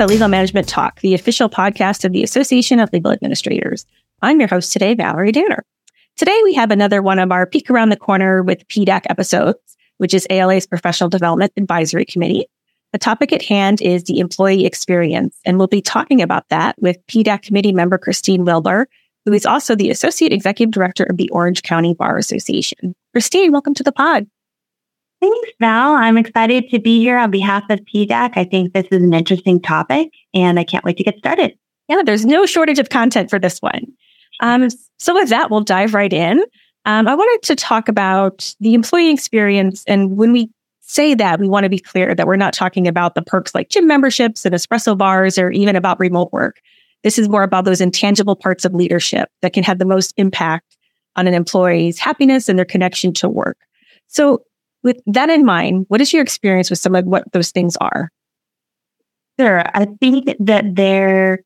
to Legal Management Talk, the official podcast of the Association of Legal Administrators. I'm your host today, Valerie Danner. Today, we have another one of our peek around the corner with PDAC episodes, which is ALA's Professional Development Advisory Committee. The topic at hand is the employee experience, and we'll be talking about that with PDAC committee member Christine Wilbur, who is also the Associate Executive Director of the Orange County Bar Association. Christine, welcome to the pod. Thanks, Val. I'm excited to be here on behalf of PDAC. I think this is an interesting topic and I can't wait to get started. Yeah, there's no shortage of content for this one. Um, so, with that, we'll dive right in. Um, I wanted to talk about the employee experience. And when we say that, we want to be clear that we're not talking about the perks like gym memberships and espresso bars or even about remote work. This is more about those intangible parts of leadership that can have the most impact on an employee's happiness and their connection to work. So, with that in mind, what is your experience with some of what those things are? Sure. I think that there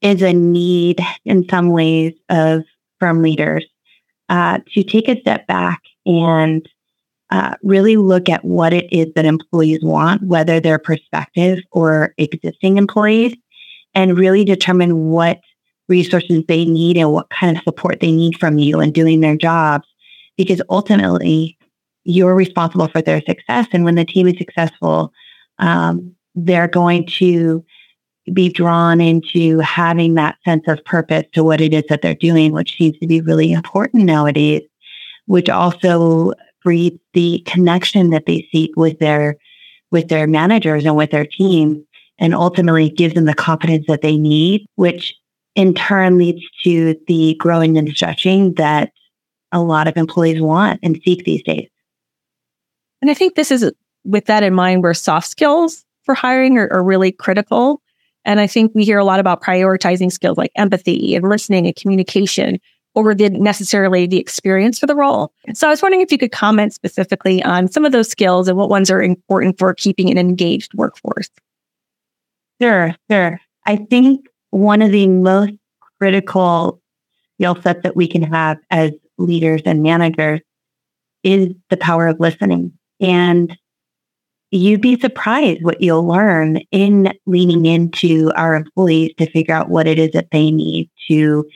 is a need in some ways of from leaders uh, to take a step back and uh, really look at what it is that employees want, whether they're prospective or existing employees, and really determine what resources they need and what kind of support they need from you in doing their jobs. Because ultimately, you're responsible for their success. And when the team is successful, um, they're going to be drawn into having that sense of purpose to what it is that they're doing, which seems to be really important nowadays, which also breeds the connection that they seek with their with their managers and with their team and ultimately gives them the confidence that they need, which in turn leads to the growing and stretching that a lot of employees want and seek these days. And I think this is with that in mind where soft skills for hiring are, are really critical. And I think we hear a lot about prioritizing skills like empathy and listening and communication over the necessarily the experience for the role. So I was wondering if you could comment specifically on some of those skills and what ones are important for keeping an engaged workforce. Sure, sure. I think one of the most critical skill sets that we can have as leaders and managers is the power of listening. And you'd be surprised what you'll learn in leaning into our employees to figure out what it is that they need to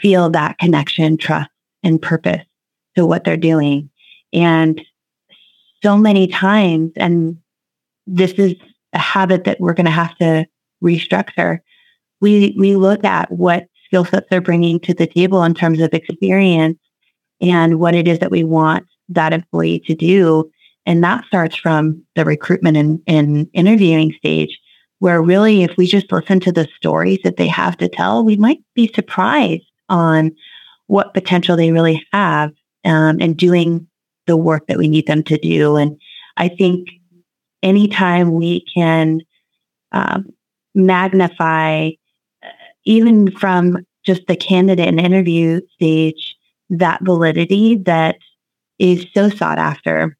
feel that connection, trust, and purpose to what they're doing. And so many times, and this is a habit that we're going to have to restructure. We, we look at what skill sets they're bringing to the table in terms of experience and what it is that we want that employee to do. And that starts from the recruitment and, and interviewing stage, where really, if we just listen to the stories that they have to tell, we might be surprised on what potential they really have um, and doing the work that we need them to do. And I think anytime we can um, magnify, uh, even from just the candidate and interview stage, that validity that is so sought after,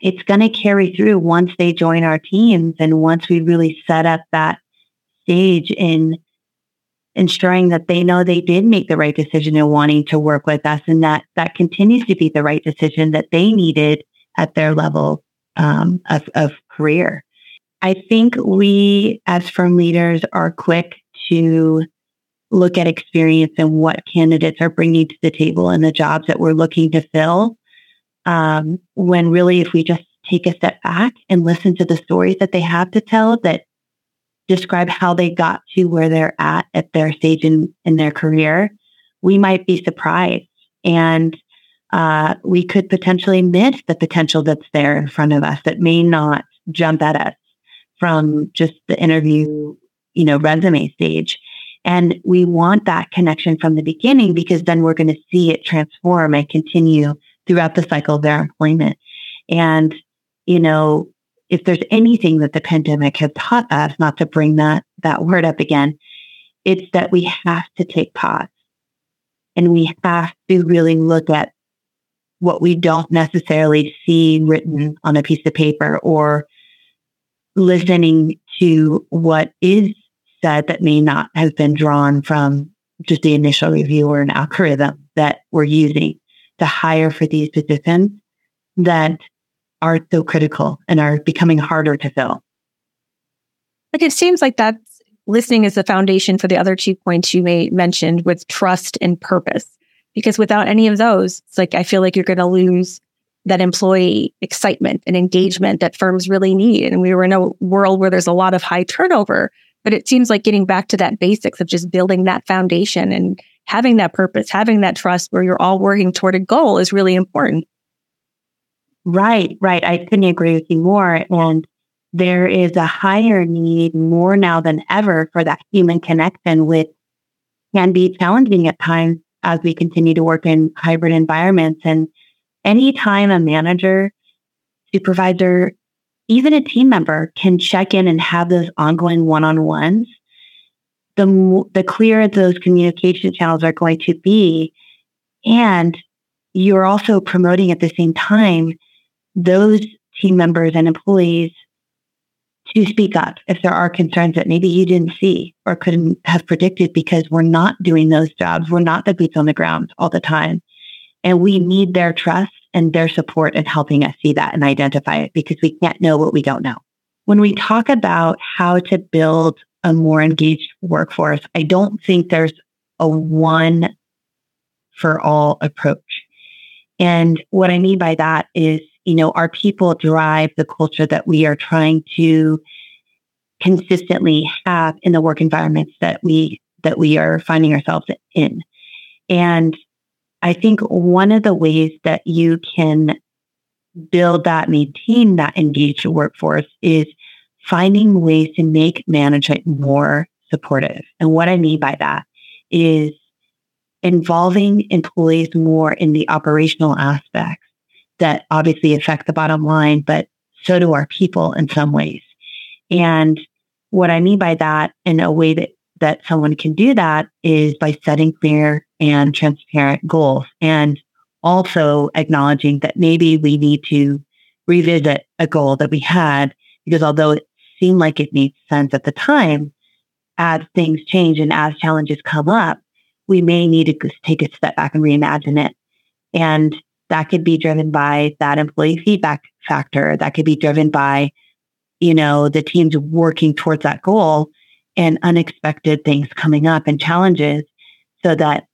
it's going to carry through once they join our teams and once we really set up that stage in ensuring that they know they did make the right decision in wanting to work with us and that that continues to be the right decision that they needed at their level um, of, of career. I think we as firm leaders are quick to look at experience and what candidates are bringing to the table and the jobs that we're looking to fill. Um, when really, if we just take a step back and listen to the stories that they have to tell that describe how they got to where they're at at their stage in, in their career, we might be surprised. And uh, we could potentially miss the potential that's there in front of us that may not jump at us from just the interview, you know, resume stage. And we want that connection from the beginning because then we're going to see it transform and continue throughout the cycle of their employment. And, you know, if there's anything that the pandemic has taught us, not to bring that, that word up again, it's that we have to take pause and we have to really look at what we don't necessarily see written on a piece of paper or listening to what is said that may not have been drawn from just the initial review or an algorithm that we're using to hire for these positions that are so critical and are becoming harder to fill. But it seems like that's listening is the foundation for the other two points you may mentioned with trust and purpose. Because without any of those, it's like I feel like you're going to lose that employee excitement and engagement that firms really need. And we were in a world where there's a lot of high turnover, but it seems like getting back to that basics of just building that foundation and having that purpose, having that trust where you're all working toward a goal is really important. Right, right. I couldn't agree with you more. And there is a higher need more now than ever for that human connection, which can be challenging at times as we continue to work in hybrid environments. And anytime a manager, supervisor, even a team member can check in and have those ongoing one-on-ones, the, the clearer those communication channels are going to be. And you're also promoting at the same time those team members and employees to speak up if there are concerns that maybe you didn't see or couldn't have predicted because we're not doing those jobs. We're not the boots on the ground all the time. And we need their trust and their support in helping us see that and identify it because we can't know what we don't know. When we talk about how to build a more engaged workforce, I don't think there's a one for all approach. And what I mean by that is, you know, our people drive the culture that we are trying to consistently have in the work environments that we that we are finding ourselves in. And I think one of the ways that you can build that, maintain that engaged workforce is finding ways to make management more supportive. And what I mean by that is involving employees more in the operational aspects that obviously affect the bottom line, but so do our people in some ways. And what I mean by that in a way that, that someone can do that is by setting clear and transparent goals and also acknowledging that maybe we need to revisit a goal that we had because although it seemed like it made sense at the time, as things change and as challenges come up, we may need to take a step back and reimagine it. And that could be driven by that employee feedback factor. That could be driven by, you know, the teams working towards that goal and unexpected things coming up and challenges so that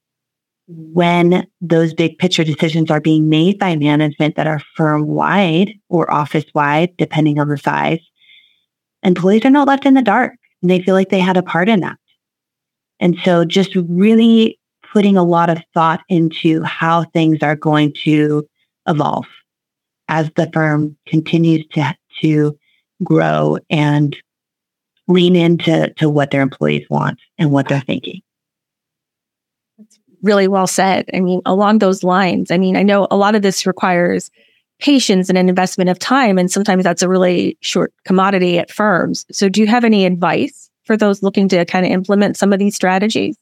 when those big picture decisions are being made by management that are firm wide or office wide, depending on the size, employees are not left in the dark and they feel like they had a part in that. And so just really putting a lot of thought into how things are going to evolve as the firm continues to, to grow and lean into to what their employees want and what they're thinking That's really well said. I mean, along those lines, I mean, I know a lot of this requires patience and an investment of time. And sometimes that's a really short commodity at firms. So do you have any advice for those looking to kind of implement some of these strategies?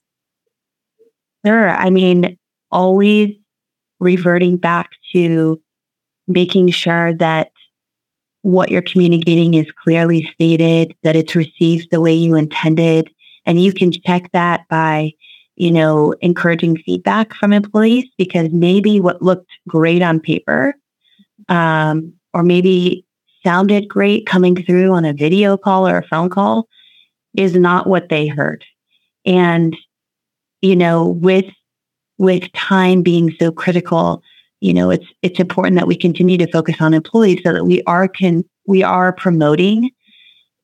Sure. I mean, always reverting back to making sure that what you're communicating is clearly stated, that it's received the way you intended. And you can check that by you know, encouraging feedback from employees because maybe what looked great on paper, um, or maybe sounded great coming through on a video call or a phone call is not what they heard. And, you know, with, with time being so critical, you know, it's, it's important that we continue to focus on employees so that we are can, we are promoting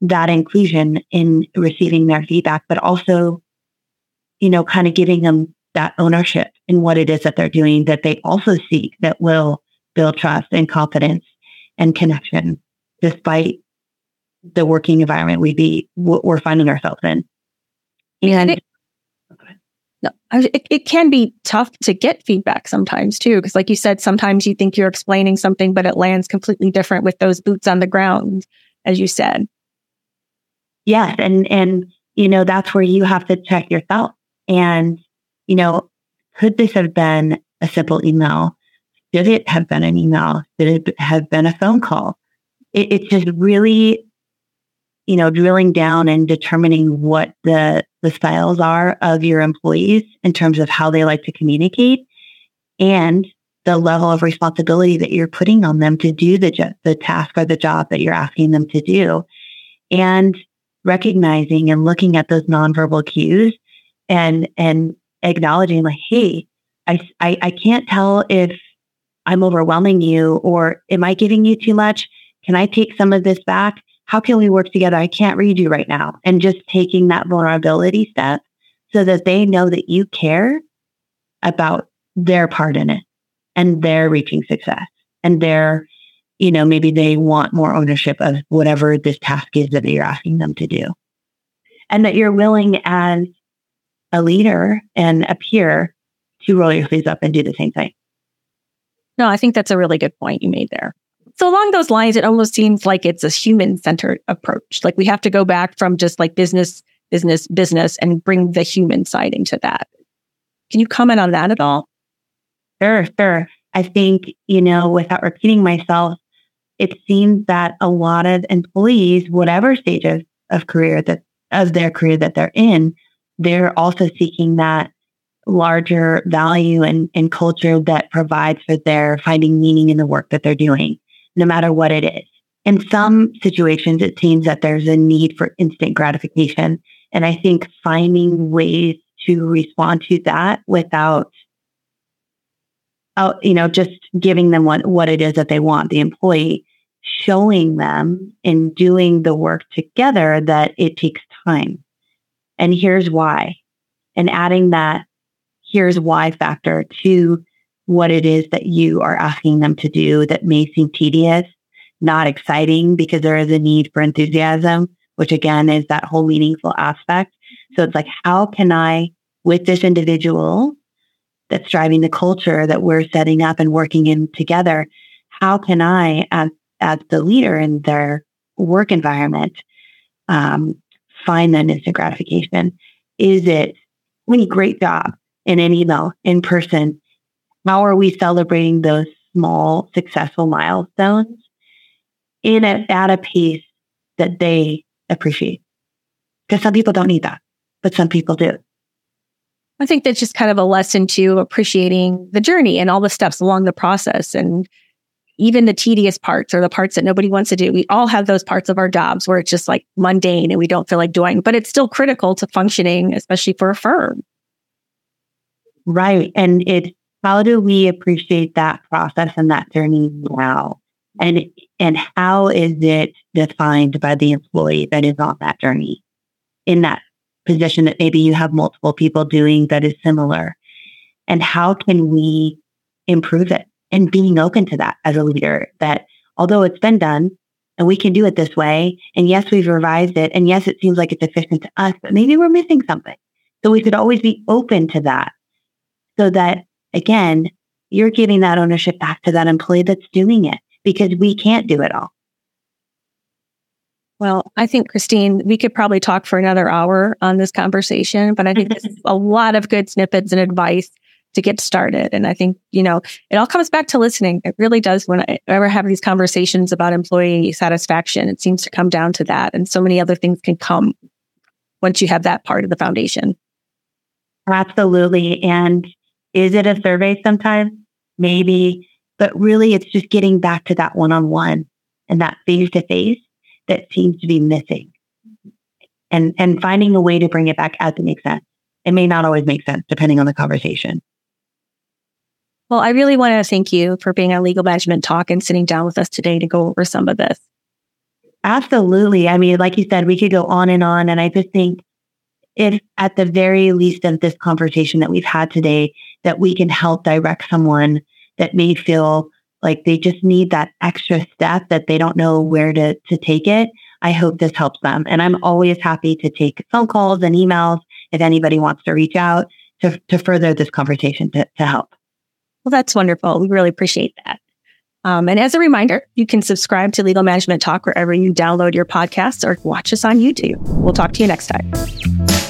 that inclusion in receiving their feedback, but also you know, kind of giving them that ownership in what it is that they're doing that they also seek that will build trust and confidence and connection despite the working environment we be we're finding ourselves in. And it, no, it, it can be tough to get feedback sometimes too, because like you said, sometimes you think you're explaining something, but it lands completely different with those boots on the ground, as you said. Yes, and and you know that's where you have to check yourself and, you know, could this have been a simple email? Did it have been an email? Did it have been a phone call? It, it's just really, you know, drilling down and determining what the, the styles are of your employees in terms of how they like to communicate and the level of responsibility that you're putting on them to do the, the task or the job that you're asking them to do. And recognizing and looking at those nonverbal cues and and acknowledging like, hey, I, I, I can't tell if I'm overwhelming you or am I giving you too much? Can I take some of this back? How can we work together? I can't read you right now. And just taking that vulnerability step so that they know that you care about their part in it and their reaching success and their, you know, maybe they want more ownership of whatever this task is that you're asking them to do. And that you're willing as a leader and a peer to roll your sleeves up and do the same thing. No, I think that's a really good point you made there. So along those lines, it almost seems like it's a human centered approach. Like we have to go back from just like business, business, business and bring the human side into that. Can you comment on that at all? Sure, sure. I think, you know, without repeating myself, it seems that a lot of employees, whatever stage of, of career that of their career that they're in, they're also seeking that larger value and, and culture that provides for their finding meaning in the work that they're doing, no matter what it is. In some situations, it seems that there's a need for instant gratification. And I think finding ways to respond to that without, uh, you know, just giving them what, what it is that they want, the employee, showing them and doing the work together that it takes time. And here's why. And adding that here's why factor to what it is that you are asking them to do that may seem tedious, not exciting because there is a need for enthusiasm, which again is that whole meaningful aspect. So it's like, how can I, with this individual that's driving the culture that we're setting up and working in together, how can I, as, as the leader in their work environment, um, find that instant gratification? Is it, any great job in an email, in person. How are we celebrating those small successful milestones in a, at a pace that they appreciate? Because some people don't need that, but some people do. I think that's just kind of a lesson to appreciating the journey and all the steps along the process and even the tedious parts or the parts that nobody wants to do. We all have those parts of our jobs where it's just like mundane and we don't feel like doing, but it's still critical to functioning, especially for a firm. Right. And it how do we appreciate that process and that journey now? And and how is it defined by the employee that is on that journey in that position that maybe you have multiple people doing that is similar? And how can we improve it? And being open to that as a leader that although it's been done and we can do it this way, and yes, we've revised it, and yes, it seems like it's efficient to us, but maybe we're missing something. So we should always be open to that so that again, you're giving that ownership back to that employee that's doing it because we can't do it all. Well, I think, Christine, we could probably talk for another hour on this conversation, but I think this is a lot of good snippets and advice to get started. And I think, you know, it all comes back to listening. It really does. When I ever have these conversations about employee satisfaction, it seems to come down to that. And so many other things can come once you have that part of the foundation. Absolutely. And is it a survey sometimes? Maybe, but really it's just getting back to that one on one and that face to face that seems to be missing and, and finding a way to bring it back as it makes sense. It may not always make sense depending on the conversation. Well, I really want to thank you for being on Legal Management Talk and sitting down with us today to go over some of this. Absolutely. I mean, like you said, we could go on and on. And I just think if at the very least of this conversation that we've had today, that we can help direct someone that may feel like they just need that extra step that they don't know where to, to take it. I hope this helps them. And I'm always happy to take phone calls and emails if anybody wants to reach out to, to further this conversation to, to help. Well, that's wonderful. We really appreciate that. Um, and as a reminder, you can subscribe to Legal Management Talk wherever you download your podcasts or watch us on YouTube. We'll talk to you next time.